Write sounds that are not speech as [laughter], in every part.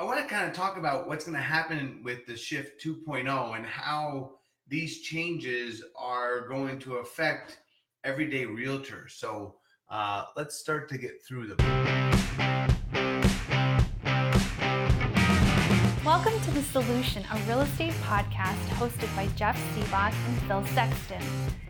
I want to kind of talk about what's going to happen with the Shift 2.0 and how these changes are going to affect everyday realtors. So uh, let's start to get through them. Welcome to The Solution, a real estate podcast hosted by Jeff Siebach and Phil Sexton.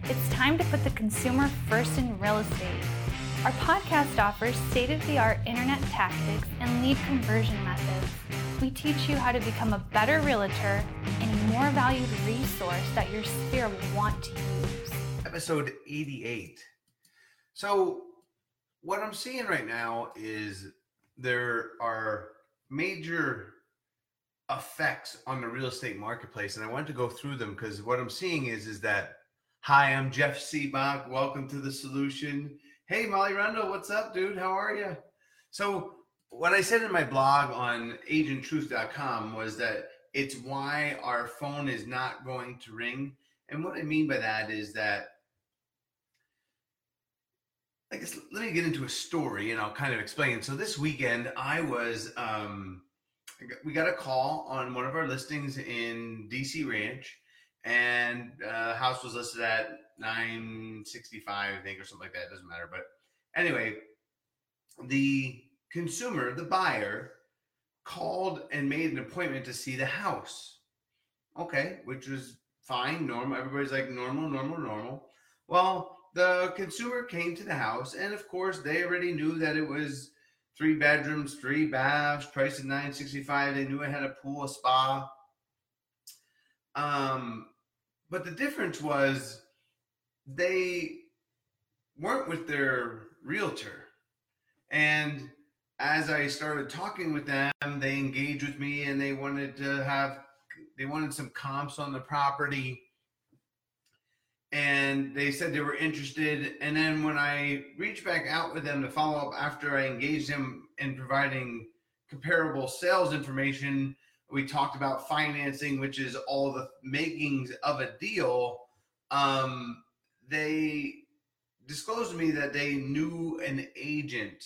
It's time to put the consumer first in real estate. Our podcast offers state of the art internet tactics and lead conversion methods. We teach you how to become a better realtor and a more valued resource that your sphere will want to use. Episode 88. So, what I'm seeing right now is there are major effects on the real estate marketplace and i want to go through them because what i'm seeing is is that hi i'm jeff Siebach. welcome to the solution hey molly rundle what's up dude? How are you so what i said in my blog on agenttruth.com was that it's why our phone is not going to ring. And what i mean by that is that I guess let me get into a story and I'll kind of explain. So this weekend I was um we got a call on one of our listings in DC Ranch, and uh, house was listed at 965, I think, or something like that. It doesn't matter. But anyway, the consumer, the buyer, called and made an appointment to see the house. Okay, which was fine, normal. Everybody's like normal, normal, normal. Well, the consumer came to the house, and of course, they already knew that it was three bedrooms, three baths, price of 965. They knew it had a pool, a spa. Um, but the difference was they weren't with their realtor. And as I started talking with them, they engaged with me and they wanted to have they wanted some comps on the property and they said they were interested. And then when I reached back out with them to follow up after I engaged them in providing comparable sales information, we talked about financing, which is all the makings of a deal. Um, they disclosed to me that they knew an agent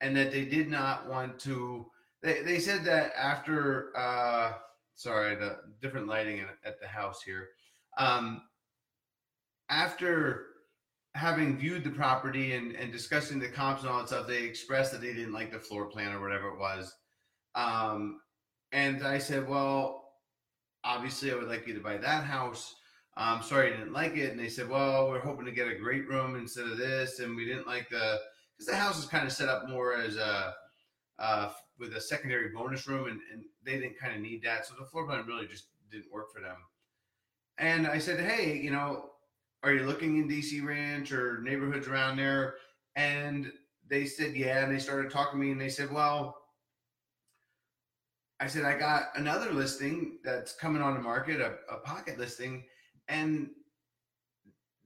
and that they did not want to. They, they said that after, uh, sorry, the different lighting at the house here. Um, after having viewed the property and, and discussing the comps and all that stuff, they expressed that they didn't like the floor plan or whatever it was. Um, and I said, well, obviously I would like you to buy that house. I'm sorry I didn't like it. And they said, well, we're hoping to get a great room instead of this. And we didn't like the, because the house is kind of set up more as a, uh, with a secondary bonus room and, and they didn't kind of need that. So the floor plan really just didn't work for them. And I said, hey, you know, are you looking in DC Ranch or neighborhoods around there? And they said, yeah. And they started talking to me and they said, well, I said, I got another listing that's coming on the market, a, a pocket listing. And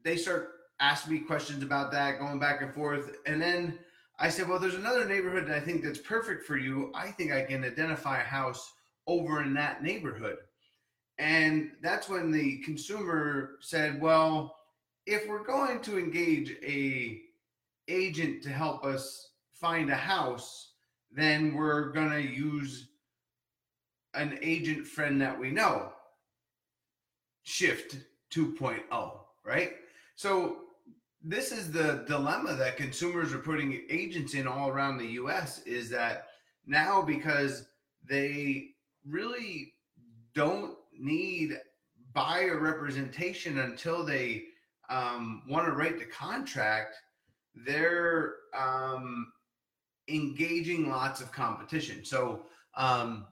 they start asking me questions about that, going back and forth. And then I said, well, there's another neighborhood that I think that's perfect for you. I think I can identify a house over in that neighborhood. And that's when the consumer said, well, if we're going to engage a agent to help us find a house, then we're to use an agent friend that we know. Shift 2.0, right? So this is the dilemma that consumers are putting agents in all around the US is that now because they really don't need buyer representation until they um, want to write the contract, they're um, engaging lots of competition. So, um,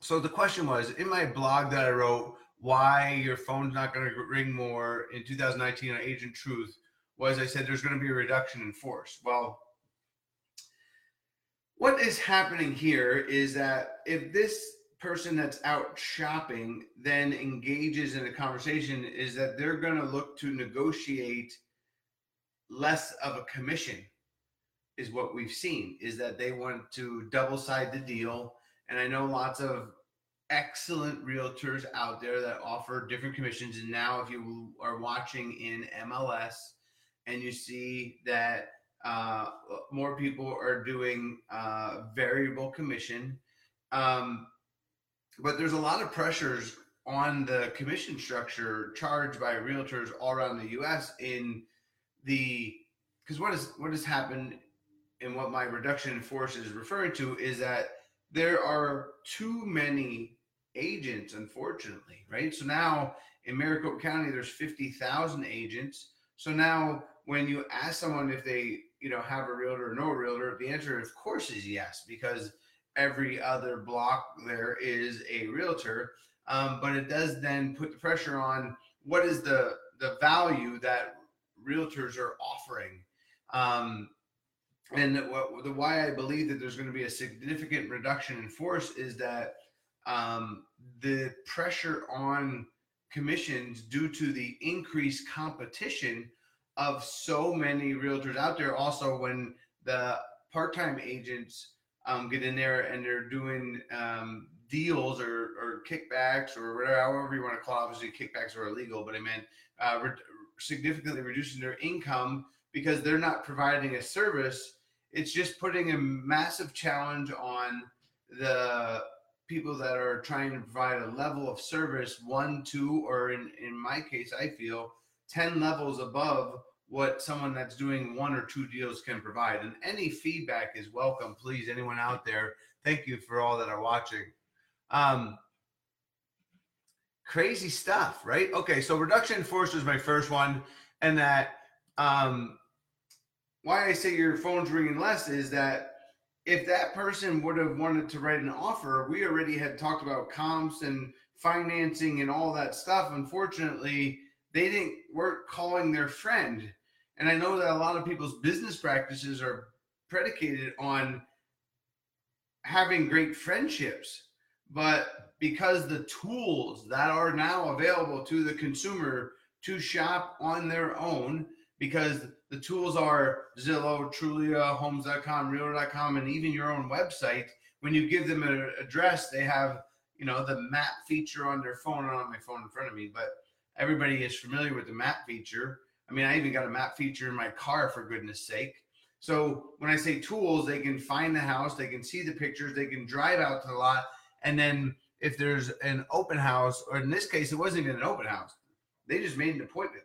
so the question was in my blog that I wrote, why your phone's not going to ring more in 2019 on Agent Truth was I said there's going to be a reduction in force. Well, what is happening here is that if this person that's out shopping then engages in a conversation is that they're going to look to negotiate less of a commission is what we've seen is that they want to double side the deal and i know lots of excellent realtors out there that offer different commissions and now if you are watching in mls and you see that uh, more people are doing uh, variable commission Um, but there's a lot of pressures on the commission structure charged by realtors all around the U.S. in the because what is what has happened and what my reduction in force is referring to is that there are too many agents, unfortunately, right? So now in Maricopa County, there's 50,000 agents. So now when you ask someone if they, you know, have a realtor or no realtor, the answer, of course, is yes, because every other block there is a realtor. Um, but it does then put the pressure on what is the the value that realtors are offering. Um, and what, the why I believe that there's going to be a significant reduction in force is that um, the pressure on commissions due to the increased competition of so many realtors out there. Also, when the part-time agents um, get in there and they're doing um, deals or, or kickbacks or whatever, however you want to call it. Obviously, kickbacks are illegal, but I meant uh, re- significantly reducing their income because they're not providing a service. It's just putting a massive challenge on the people that are trying to provide a level of service one, two, or in, in my case, I feel 10 levels above what someone that's doing one or two deals can provide. And any feedback is welcome, please. Anyone out there, thank you for all that are watching. Um, crazy stuff, right? Okay, so reduction in force was my first one, and that um, why I say your phone's ringing less is that if that person would have wanted to write an offer, we already had talked about comps and financing and all that stuff. Unfortunately, they didn't weren't calling their friend. And I know that a lot of people's business practices are predicated on having great friendships. But because the tools that are now available to the consumer to shop on their own, because the tools are Zillow, Trulia, Homes.com, Realtor.com, and even your own website. When you give them an address, they have you know the map feature on their phone. and on my phone in front of me, but everybody is familiar with the map feature. I mean, I even got a map feature in my car for goodness sake. So when I say tools, they can find the house, they can see the pictures, they can drive out to the lot, and then if there's an open house, or in this case, it wasn't even an open house, they just made an appointment.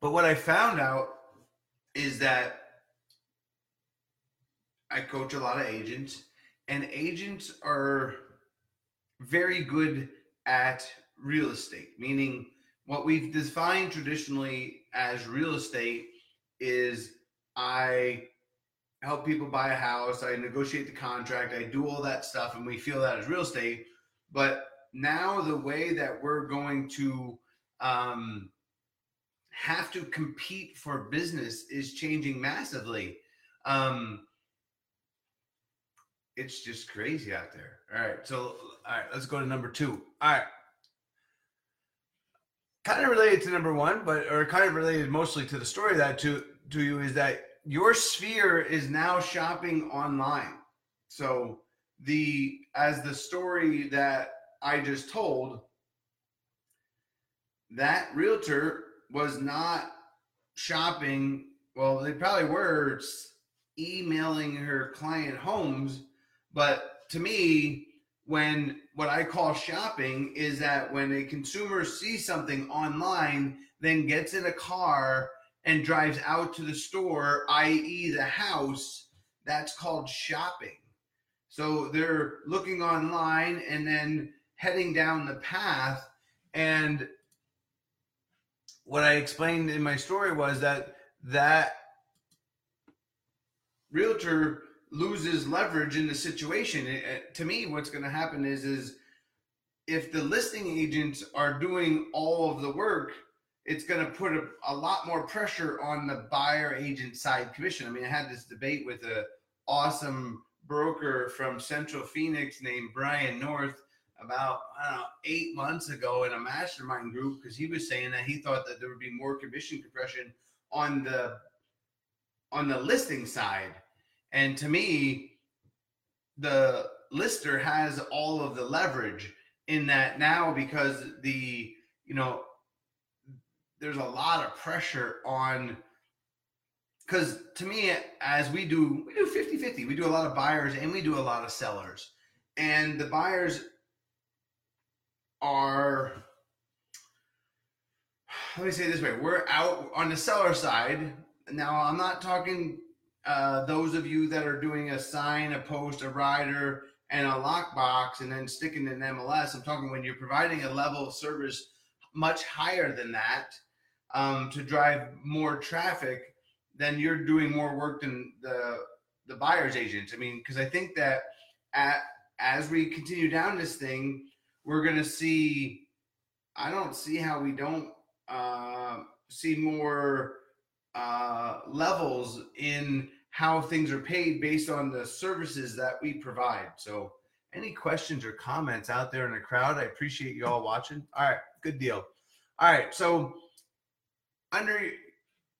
But what I found out is that I coach a lot of agents, and agents are very good at real estate, meaning what we've defined traditionally as real estate is I help people buy a house, I negotiate the contract, I do all that stuff, and we feel that as real estate. But now the way that we're going to um, have to compete for business is changing massively. Um, it's just crazy out there. All right, so all right, let's go to number two. All right, kind of related to number one, but or kind of related mostly to the story that to to you is that your sphere is now shopping online. So the as the story that I just told, that realtor was not shopping. Well, they probably were emailing her client homes, but to me, when what I call shopping is that when a consumer sees something online, then gets in a car and drives out to the store, i.e., the house, that's called shopping. So they're looking online and then heading down the path. And what I explained in my story was that that realtor loses leverage in the situation. It, to me, what's going to happen is is if the listing agents are doing all of the work, it's going to put a, a lot more pressure on the buyer agent side commission. I mean, I had this debate with a awesome broker from Central Phoenix named Brian North about I don't know eight months ago in a mastermind group because he was saying that he thought that there would be more commission compression on the on the listing side, and to me, the lister has all of the leverage in that now because the you know there's a lot of pressure on because to me, as we do, we do 50 50. We do a lot of buyers and we do a lot of sellers. And the buyers are, let me say this way we're out on the seller side. Now, I'm not talking uh, those of you that are doing a sign, a post, a rider, and a lockbox and then sticking in MLS. I'm talking when you're providing a level of service much higher than that um, to drive more traffic then you're doing more work than the the buyer's agents. I mean, because I think that at, as we continue down this thing, we're going to see. I don't see how we don't uh, see more uh, levels in how things are paid based on the services that we provide. So, any questions or comments out there in the crowd? I appreciate you all watching. All right, good deal. All right, so under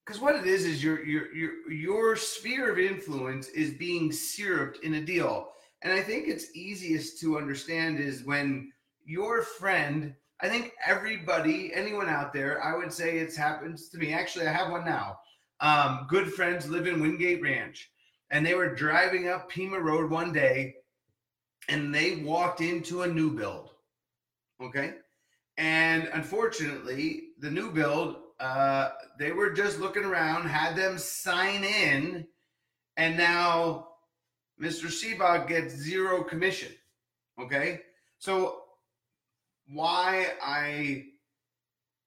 because what it is is your your your your sphere of influence is being syruped in a deal and i think it's easiest to understand is when your friend i think everybody anyone out there i would say it's happens to me actually i have one now um, good friends live in Windgate Ranch and they were driving up pima road one day and they walked into a new build okay and unfortunately the new build uh, they were just looking around, had them sign in, and now Mr. Siebach gets zero commission. Okay, so why I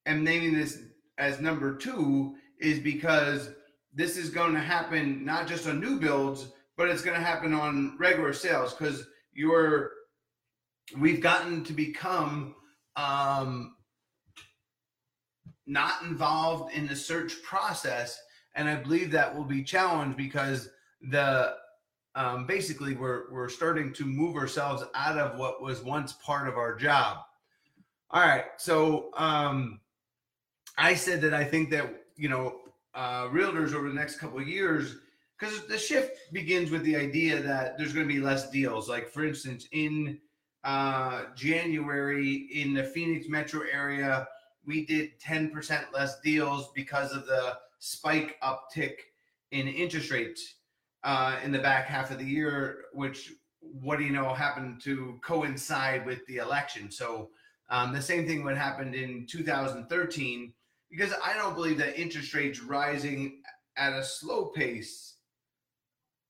am naming this as number two is because this is going to happen not just on new builds, but it's going to happen on regular sales because you're we've gotten to become um, not involved in the search process. And I believe that will be challenged because the um, basically we're we're starting to move ourselves out of what was once part of our job. All right, so um, I said that I think that you know uh, realtors over the next couple of years because the shift begins with the idea that there's going to be less deals. Like for instance, in uh, January in the Phoenix metro area, we did 10% less deals because of the spike uptick in interest rates uh, in the back half of the year, which what do you know happened to coincide with the election. So um, the same thing would happen in 2013 because I don't believe that interest rates rising at a slow pace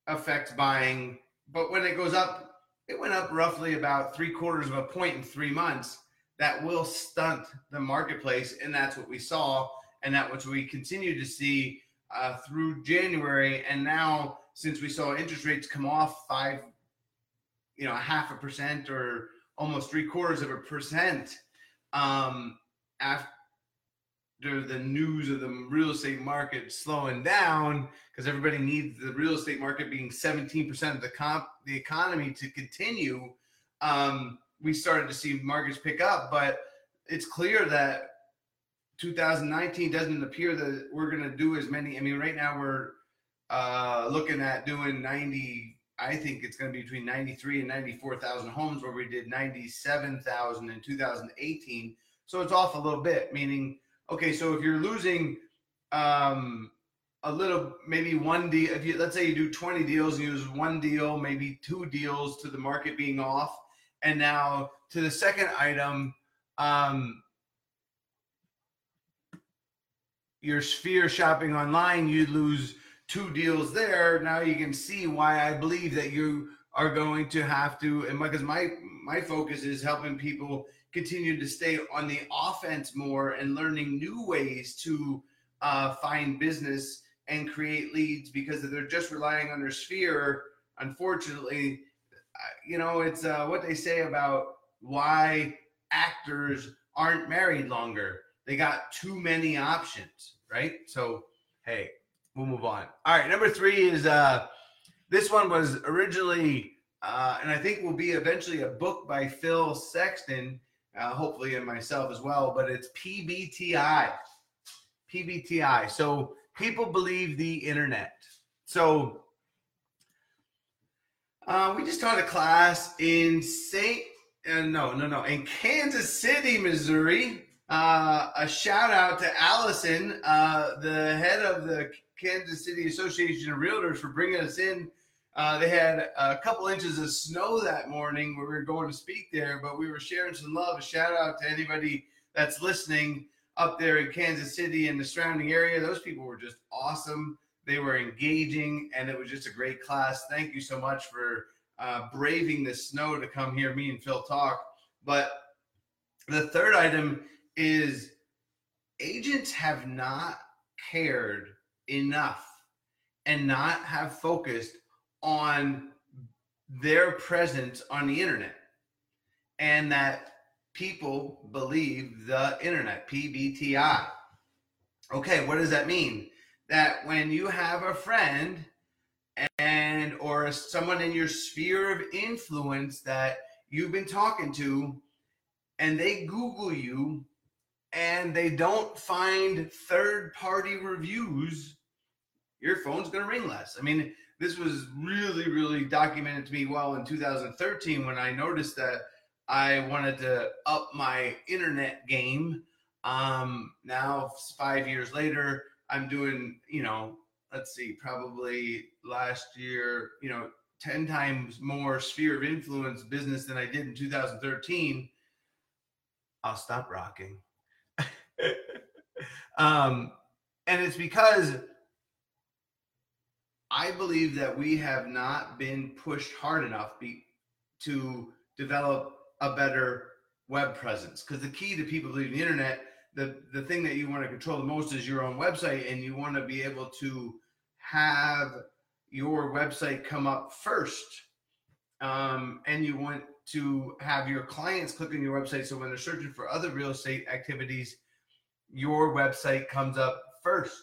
affects buying. But when it goes up, it went up roughly about three quarters of a point in three months that will stunt the marketplace. And that's what we saw. And that which we continue to see uh, through January. And now, since we saw interest rates come off five, you know, a half a percent or almost three quarters of a percent um, after the news of the real estate market slowing down, because everybody needs the real estate market being 17% of the comp, the economy to continue. Um, we started to see markets pick up, but it's clear that 2019 doesn't appear that we're going to do as many. I mean, right now we're uh, looking at doing 90. I think it's going to be between 93 and 94,000 homes, where we did 97,000 in 2018. So it's off a little bit. Meaning, okay, so if you're losing um, a little, maybe one deal. If you let's say you do 20 deals and you use one deal, maybe two deals to the market being off and now to the second item, um, your sphere shopping online, you lose two deals there. Now you can see why I believe that you are going to have to, and because my my focus is helping people continue to stay on the offense more and learning new ways to uh, find business and create leads because if they're just relying on their sphere, unfortunately, you know, it's uh, what they say about why actors aren't married longer. They got too many options, right? So, hey, we'll move on. All right, number three is uh, this one was originally, uh, and I think will be eventually a book by Phil Sexton, uh, hopefully, and myself as well. But it's PBTI. PBTI. So people believe the internet. So uh, we just taught a class in St. Uh, no, no, no, in Kansas City, Missouri. Uh, a shout out to Allison, uh, the head of the Kansas City Association of Realtors for bringing us in. Uh, they had a couple inches of snow that morning where we were going to speak there, but we were sharing some love. A shout out to anybody that's listening up there in Kansas City and the surrounding area. Those people were just awesome. They were engaging, and it was just a great class. Thank you so much for uh, braving the snow to come hear me and Phil talk. But the third item is agents have not cared enough and not have focused on their presence on the internet. And that people believe the internet pbti okay what does that mean? That when you have a friend and or someone in your sphere of influence that you've been talking to and they google you and they don't find third party reviews, your phone's going to ring less. I mean, this was really, really documented to me well in 2013 when I noticed that I wanted to up my internet game. Um, now, five years later, I'm doing, you know, let's see, probably last year, you know, 10 times more sphere of influence business than I did in 2013. I'll stop rocking. [laughs] um, and it's because I believe that we have not been pushed hard enough be, to develop a better web presence. Because the key to people believing the internet, the, the thing that you want to control the most is your own website, and you want to be able to have your website come up first. Um, and you want to have your clients click on your website so when they're searching for other real estate activities, your website comes up first.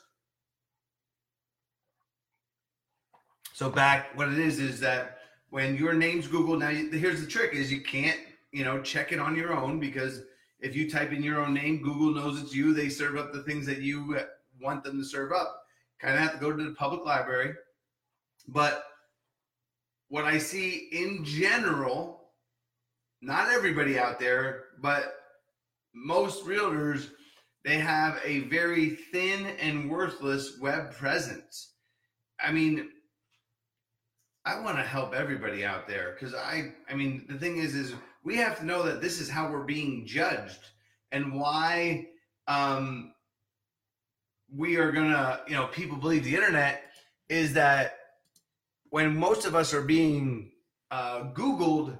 So back, what it is is that when your name's Google, now here's the trick: is you can't, you know, check it on your own because if you type in your own name, Google knows it's you. They serve up the things that you uh, want them to serve up. Kind of have to go to the public library. But what I see in general, not everybody out there, but most realtors they have a very thin and worthless web presence. I mean, I want to help everybody out there because I, I mean, the thing is, is we have to know that this is how we're being judged and why um, we are gonna, you know, people believe the internet is that when most of us are being uh, Googled,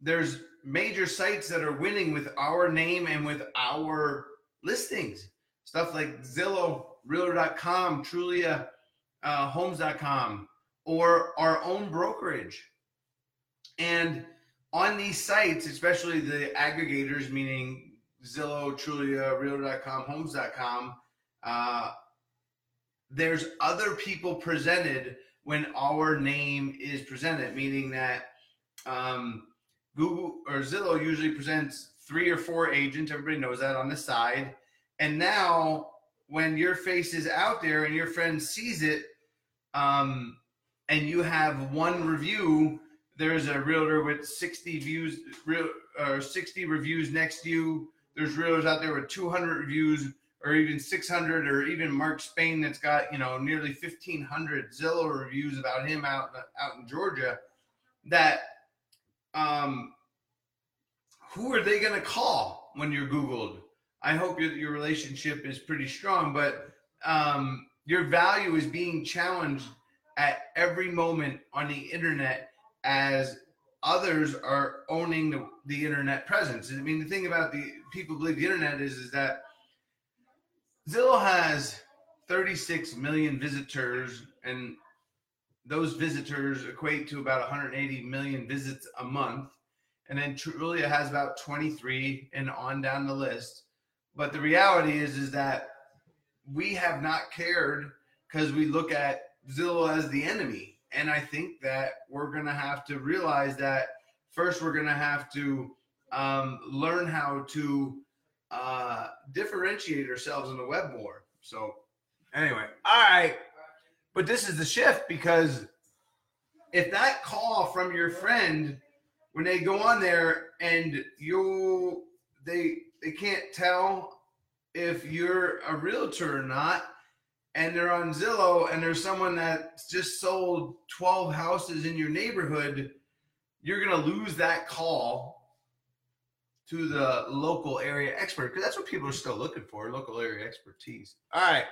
there's major sites that are winning with our name and with our listings, stuff like Zillow, Realtor.com, Trulia, uh, Homes.com, or our own brokerage. And on these sites, especially the aggregators, meaning Zillow, Trulia, Realtor.com, Homes.com, uh, there's other people presented when our name is presented, meaning that um, Google or Zillow usually presents three or four agents. Everybody knows that on the side. And now, when your face is out there and your friend sees it, um, and you have one review, there's a realtor with 60 views, real or 60 reviews next to you. There's realtors out there with 200 reviews, or even 600, or even Mark Spain that's got you know nearly 1,500 Zillow reviews about him out out in Georgia. That um, who are they going to call when you're Googled? I hope your, your relationship is pretty strong, but um, your value is being challenged at every moment on the internet as others are owning the, the internet presence. I mean, the thing about the people believe the internet is is that Zillow has 36 million visitors, and those visitors equate to about 180 million visits a month. And then Trulia has about 23 and on down the list. But the reality is, is that we have not cared because we look at Zillow as the enemy. And I think that we're going to have to realize that first, we're going to have to um, learn how to uh, differentiate ourselves in the web more. So, anyway, all right. But this is the shift because if that call from your friend when they go on there and you they they can't tell if you're a realtor or not and they're on Zillow and there's someone that just sold 12 houses in your neighborhood, you're going to lose that call to the local area expert because that's what people are still looking for local area expertise. All right.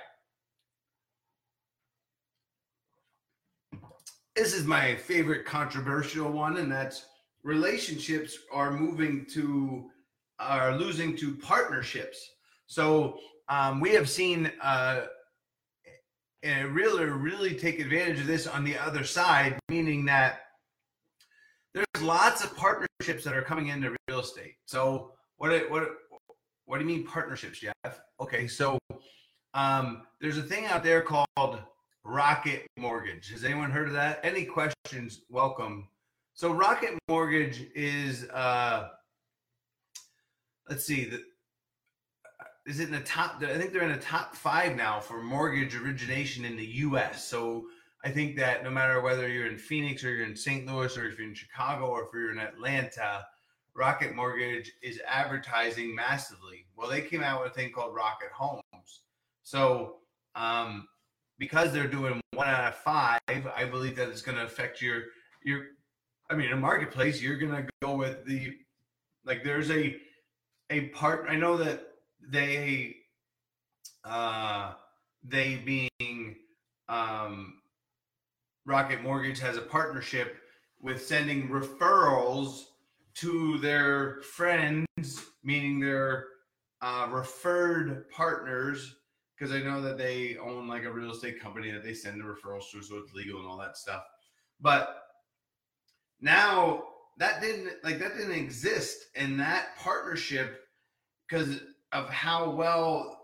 This is my favorite controversial one, and that's relationships are moving to are losing to partnerships. So um, we have seen uh, a really really take advantage of this on the other side, meaning that there's lots of partnerships that are coming into real estate. So what what what do you mean partnerships, Jeff? Okay, so um, there's a thing out there called Rocket Mortgage. Has anyone heard of that? Any questions? Welcome. So Rocket Mortgage is uh, let's see the is it in the top i think they're in the top five now for mortgage origination in the us so I think that no matter whether you're in Phoenix or you're in St. Louis or if you're in Chicago or if you're in Atlanta, Rocket Mortgage is advertising massively. Well, they came out with a thing called Rocket Homes. So, um, because they're doing one out of five, I believe that it's going to affect your your. I mean, in a marketplace, you're going to go with the like. There's a a part. I know that they uh they being um Rocket Mortgage has a partnership with sending referrals to their friends, meaning their uh, referred partners, because I know that they own like a real estate company that they send the referrals to, so it's legal and all that stuff. But now that didn't like that didn't exist, and that partnership because of how well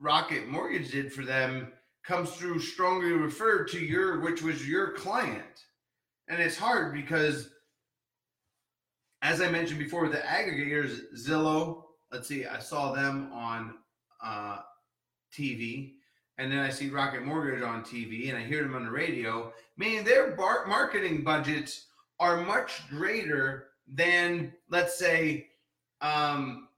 Rocket Mortgage did for them comes through strongly referred to your which was your client. And it's hard because as i mentioned before the aggregators zillow let's see i saw them on uh, tv and then i see rocket mortgage on tv and i hear them on the radio. Meaning their bar- marketing budgets are much greater than let's say um,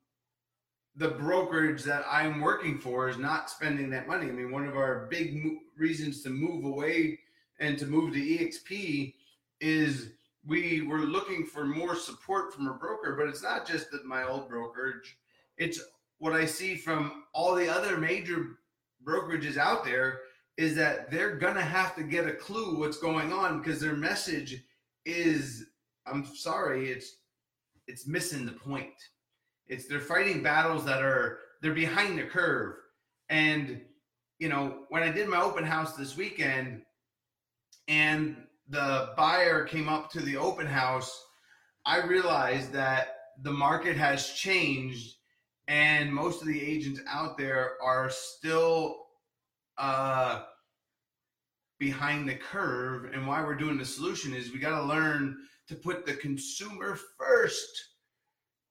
the brokerage that I'm working for is not spending that money. I mean, one of our big mo- reasons to move away and to move to EXP is we were looking for more support from a broker, but it's not just that my old brokerage, it's what I see from all the other major brokerages out there is that they're to have to get a clue what's going on because their message is I'm sorry, it's it's missing the point. It's they're fighting battles that are they're behind the curve. And you know, when I did my open house this weekend and the buyer came up to the open house, I realized that the market has changed and most of the agents out there are still uh, behind the curve. And why we're doing the solution is we got to learn to put the consumer first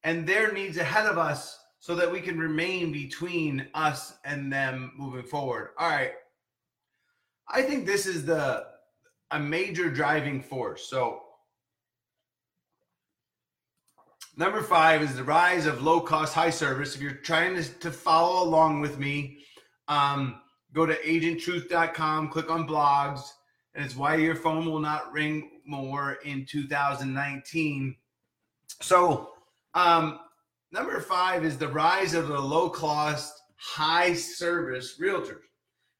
and their needs ahead of us so that we can remain between us and them moving forward. All right. I think this is the a major driving force. So number five is the rise of low cost high service. If you're trying to, to follow along with me, um, go to agenttruth.com, click on blogs, and it's why your phone will not ring more in 2019. So um, number five is the rise of the low cost, high service realtors.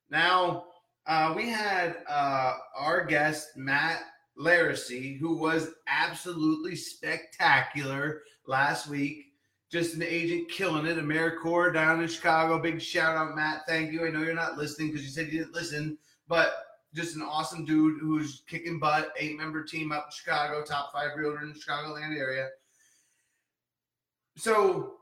Now, uh, we had uh, our guest, Matt Laricy, who was absolutely spectacular last week. Just an agent killing it, Americorp down in Chicago. Big shout out, Matt. Thank you. I know you're not listening because you said you didn't listen, but just an awesome dude who's kicking butt. Eight member team up in Chicago, top five realtor in the Chicagoland area so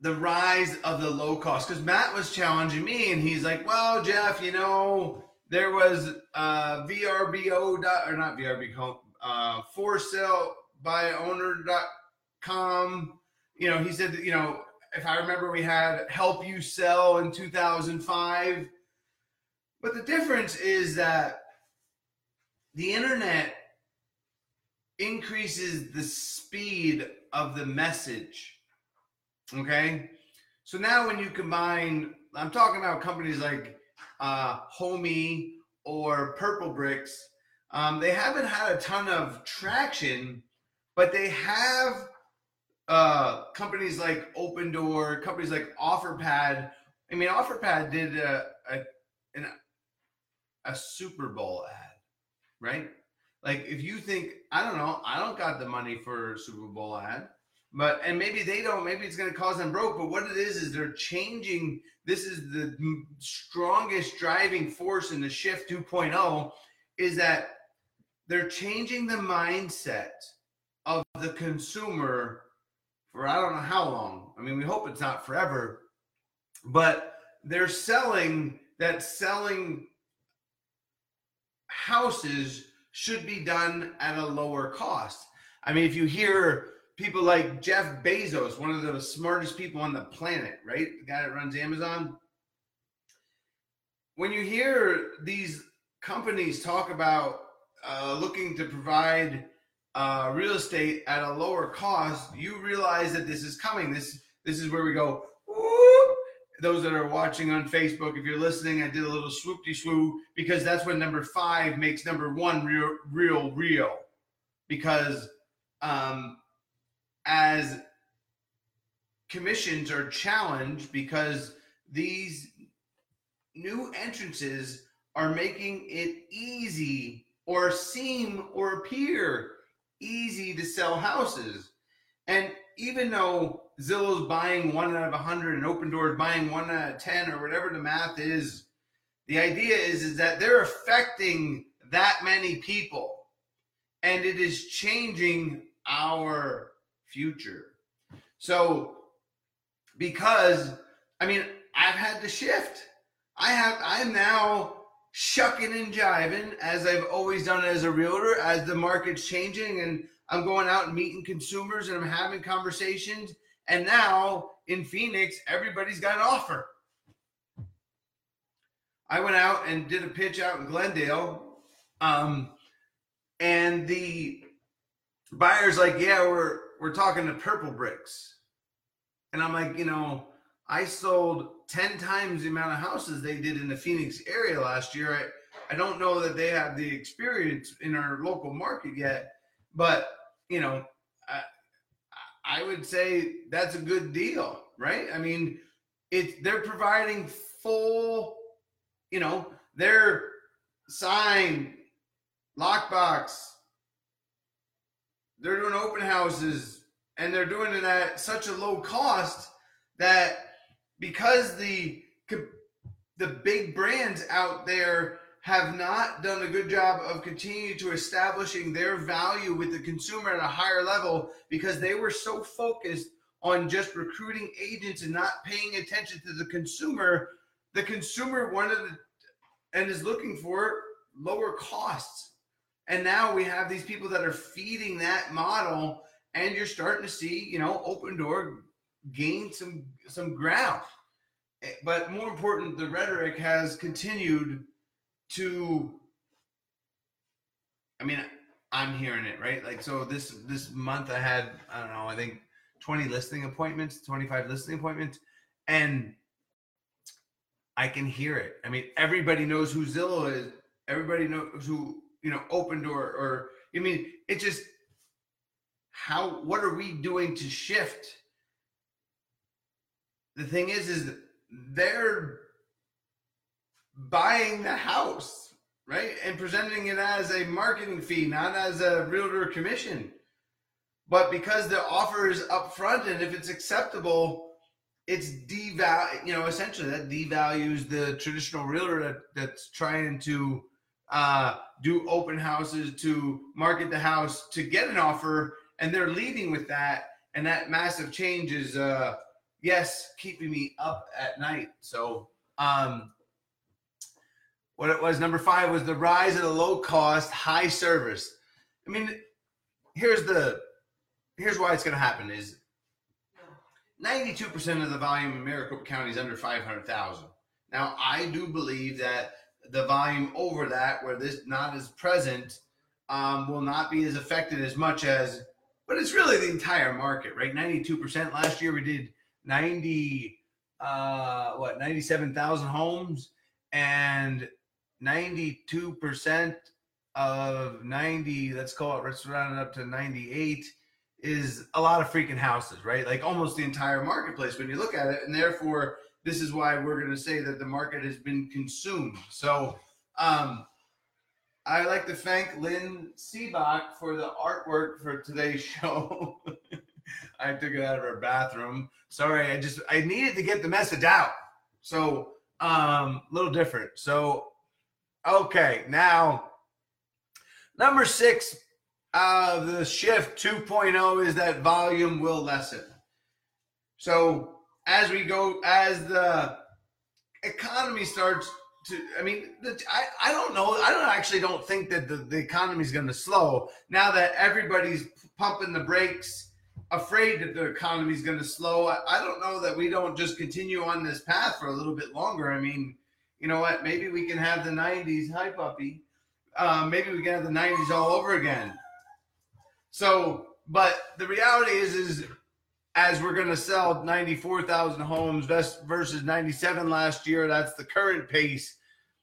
the rise of the low cost because Matt was challenging me and he's like, well, Jeff, you know, there was uh, VRBO dot, or not VRBO, uh, for sale by owner.com. You know, he said, you know, if I remember, we had help you sell in 2005. But the difference is that the internet increases the speed of the message. Okay? So now when you combine I'm talking about companies like uh, Homie or Purple Bricks. Um, they haven't had a ton of traction, but they have uh, companies like Opendoor, companies like OfferPad. I mean, OfferPad did a, a, an, a Super Bowl ad, right? Like, if you think, I don't know, I don't got the money for Super Bowl ad, but, and maybe they don't, maybe it's going to cause them broke, but what it is, is they're changing. This is the strongest driving force in the shift 2.0 is that they're changing the mindset of the consumer for I don't know how long. I mean, we hope it's not forever, but they're selling that selling houses should be done at a lower cost. I mean, if you hear people like Jeff Bezos, one of the smartest people on the planet, right? The guy that runs Amazon. When you hear these companies talk about uh, looking to provide uh, real estate at a lower cost, you realize that this is coming. This this is where we go. Those that are watching on Facebook, if you're listening, I did a little swoopty swoop because that's when number five makes number one real, real, real. Because um, as commissions are challenged because these new entrances are making it easy or seem or appear easy to sell houses. And even though Zillow's buying one out of a hundred and Opendoor is buying one out of ten or whatever the math is, the idea is is that they're affecting that many people, and it is changing our future. So, because I mean, I've had to shift. I have. I'm now shucking and jiving as I've always done as a realtor as the market's changing and I'm going out and meeting consumers and I'm having conversations. And now in Phoenix, everybody's got an offer. I went out and did a pitch out in Glendale. Um, and the buyer's like, yeah, we're we're talking to purple bricks. And I'm like, you know, I sold 10 times the amount of houses they did in the Phoenix area last year. I, I don't know that they have the experience in our local market yet, but you know, I, I would say that's a good deal, right? I mean, it's they're providing full, you know, their sign, lockbox. They're doing open houses and they're doing it at such a low cost that because the the big brands out there have not done a good job of continuing to establishing their value with the consumer at a higher level because they were so focused on just recruiting agents and not paying attention to the consumer the consumer wanted and is looking for lower costs and now we have these people that are feeding that model and you're starting to see you know Opendoor gain some some ground. Eh, but more important, the rhetoric has continued to. I mean, I'm hearing it right. Like so, this this month I had I don't know I think 20 listing appointments, 25 listing appointments, and I can hear it. I mean, everybody knows who Zillow is. Everybody knows who you know Opendoor or I mean, it just how what are we doing to shift the thing is, is they're buying the house, right? And presenting it as a marketing fee, not as a realtor commission. But because the offer is upfront and if it's acceptable, it's deval you know, essentially that devalues the traditional realtor that, that's trying to uh, do open houses to market the house to get an offer, and they're leading with that, and that massive change is uh, yes, keeping me up at night. So, um, what it was number five was the rise of the low cost, high service. I mean, here's the here's why it's going to happen is 92% of the volume in Maricopa County is under 500,000. Now, I do believe that the volume over that, where this not as present, um, will not be as affected as much as, but it's really the entire market, right? 92% last year we did 90 uh, what, 97,000 homes and 92% of 90, let's call it, let's round it up to 98 is a lot of freaking houses, right? Like almost the entire marketplace when you look at it. And therefore, this is why we're going to say that the market has been consumed. So, um, I like to thank Lynn Siebach for the artwork for today's [laughs] show. I took it out of her bathroom. Sorry, I just I needed to get the message out. So, um, a little different. So, okay, now number six of the shift 2.0 is that volume will lessen. So as we go, as the economy starts to, I mean, the, I, I don't know. I don't actually don't think that the, the economy is going to slow now that everybody's pumping the brakes, afraid that the economy is going to slow. I, I don't know that we don't just continue on this path for a little bit longer. I mean, you know what? Maybe we can have the 90s. Hi, puppy. Uh, maybe we can have the 90s all over again. So, but the reality is, is as we're going to sell 94,000 homes versus 97 last year, that's the current pace.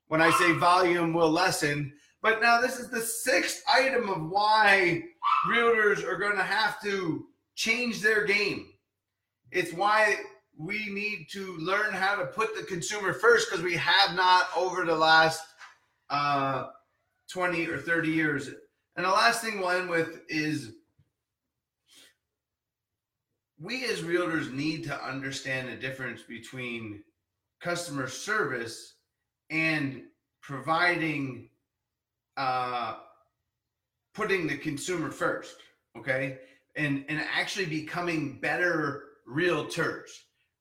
When I say volume will lessen, but now this is the sixth item of why realtors are going to have to change their game. It's why we need to learn how to put the consumer first because we have not over the last uh, 20 or 30 years. And the last thing we'll end with is we as realtors need to understand the difference between customer service and providing uh, putting the consumer first okay and and actually becoming better realtors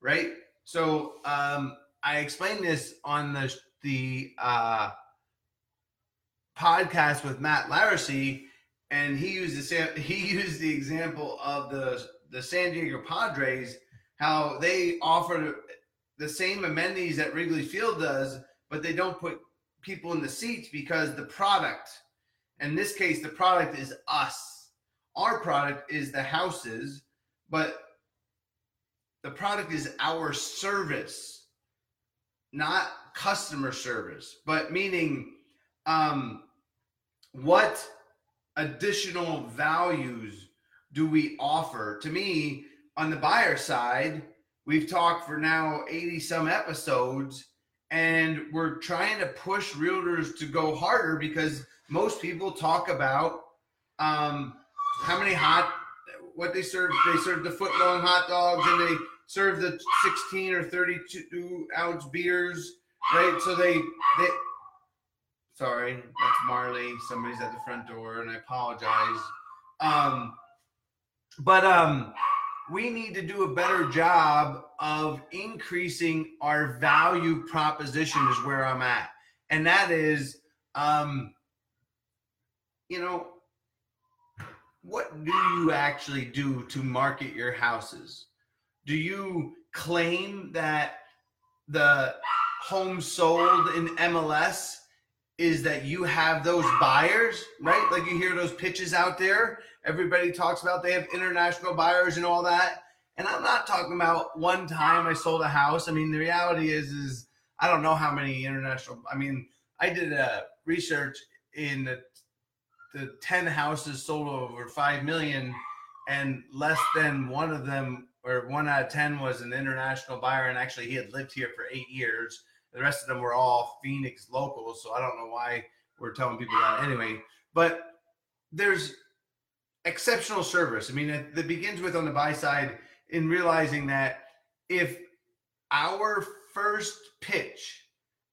right so um i explained this on the the uh podcast with matt Laricy, and he used the [laughs] he used the example of the the San Diego Padres, how they offer the same amenities that Wrigley Field does, but they don't put people in the seats because the product, in this case, the product is us. Our product is the houses, but the product is our service, not customer service, but meaning um, what additional values do we offer? To me, on the buyer side, we've talked for now 80 some episodes and we're trying to push realtors to go harder because most people talk about um, how many hot what they serve they serve the foot long hot dogs and they serve the 16 or 32 ounce beers right? So they they sorry that's marley. Somebody's at the front door and i apologize. Um but um, we need to do a better job of increasing our value proposition is where I'm at. And that is, um, you know, what do you actually do to market your houses? Do you claim that the home sold in MLS is that you have those buyers, right? Like you hear those pitches out there everybody talks about they have international buyers and all that. And I'm not talking about one time I sold a house. I mean, the reality is, is I don't know how many international. I mean, I did a research in the, the ten houses sold over five million, and less than one of them, or one out of ten, was an international buyer. And actually, he had lived here for eight years. The rest of them were all Phoenix locals. So I don't know why we're telling people that anyway. But there's exceptional service. I mean, it begins with on the buy side in realizing that if our first pitch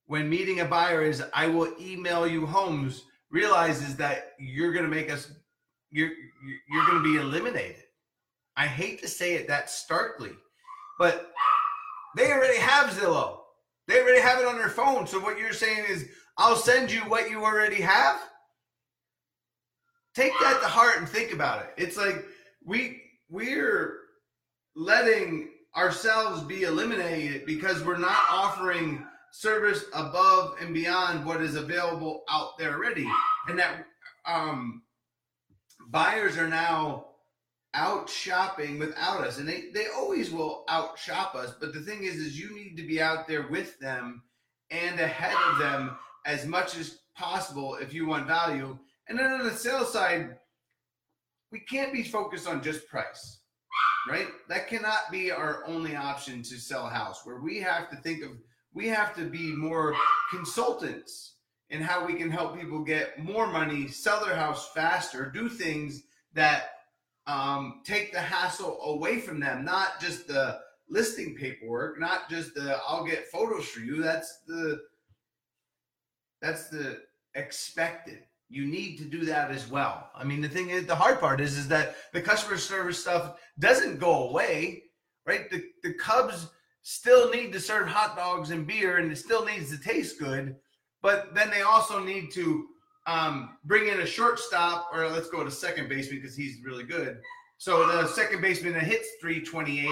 when meeting a buyer is I will email you homes realizes that you're going to make us you're you're going to be eliminated. I hate to say it that starkly, but they already have Zillow. They already have it on their phone. So what you're saying is I'll send you what you already have? take that to heart and think about it. It's like we we're letting ourselves be eliminated because we're not offering service above and beyond what is available out there already. And that um, buyers are now out shopping without us. And they, they always will outshop us. But the thing is is you need to be out there with them and ahead of them as much as possible if you want value. And then on the sales side we can't be focused on just price right? That cannot be our only option to sell a house where we have to think of we have to be more consultants in how we can help people get more money sell their house faster do things that um, take the hassle away from them, not just the listing paperwork, not just the I'll get photos for you. That's the that's the expected. You need to do that as well. I mean, the thing is, the hard part is, is that the customer service stuff doesn't go away, right? The the Cubs still need to serve hot dogs and beer, and it still needs to taste good. But then they also need to um, bring in a shortstop, or let's go to second baseman because he's really good. So the second baseman that hits 328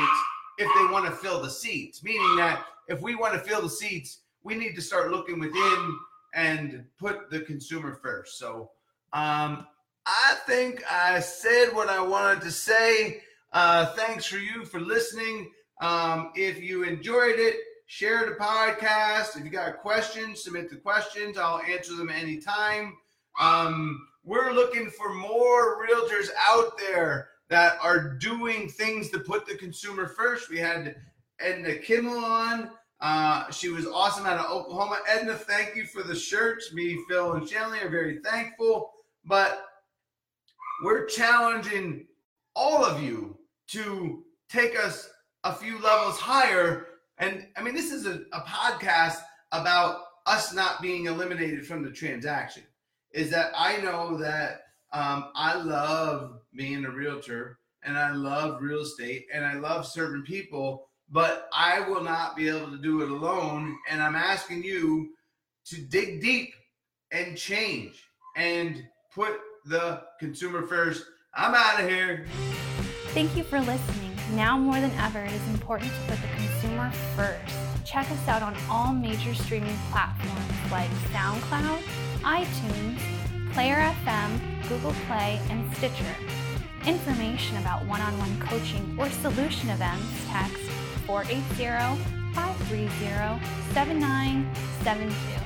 if they want to fill the seats, meaning that if we want to fill the seats, we need to start looking within and put the consumer first. So um, I think I said what I wanted to say. Uh, thanks for you for listening. Um, if you enjoyed it, share the podcast. If you got questions, submit the questions. I'll answer them anytime. Um, we're looking for more realtors out there that are doing things to put the consumer first. We had Edna Kimmel on. Uh, she was awesome out of Oklahoma. Edna, thank you for the shirts. Me, Phil, and Shanley are very thankful. But we're challenging all of you to take us a few levels higher. And I mean, this is a, a podcast about us not being eliminated from the transaction is that I know that um, I love being a realtor and I love real estate and I love serving people, but I will not be able to do it alone. And I'm asking you to dig deep and change and put the consumer first. I'm out of here. Thank you for listening. Now more than ever, it is important to put the consumer first. Check us out on all major streaming platforms like SoundCloud, iTunes, Player FM, Google Play, and Stitcher. Information about one on one coaching or solution events, text 480 530 7972.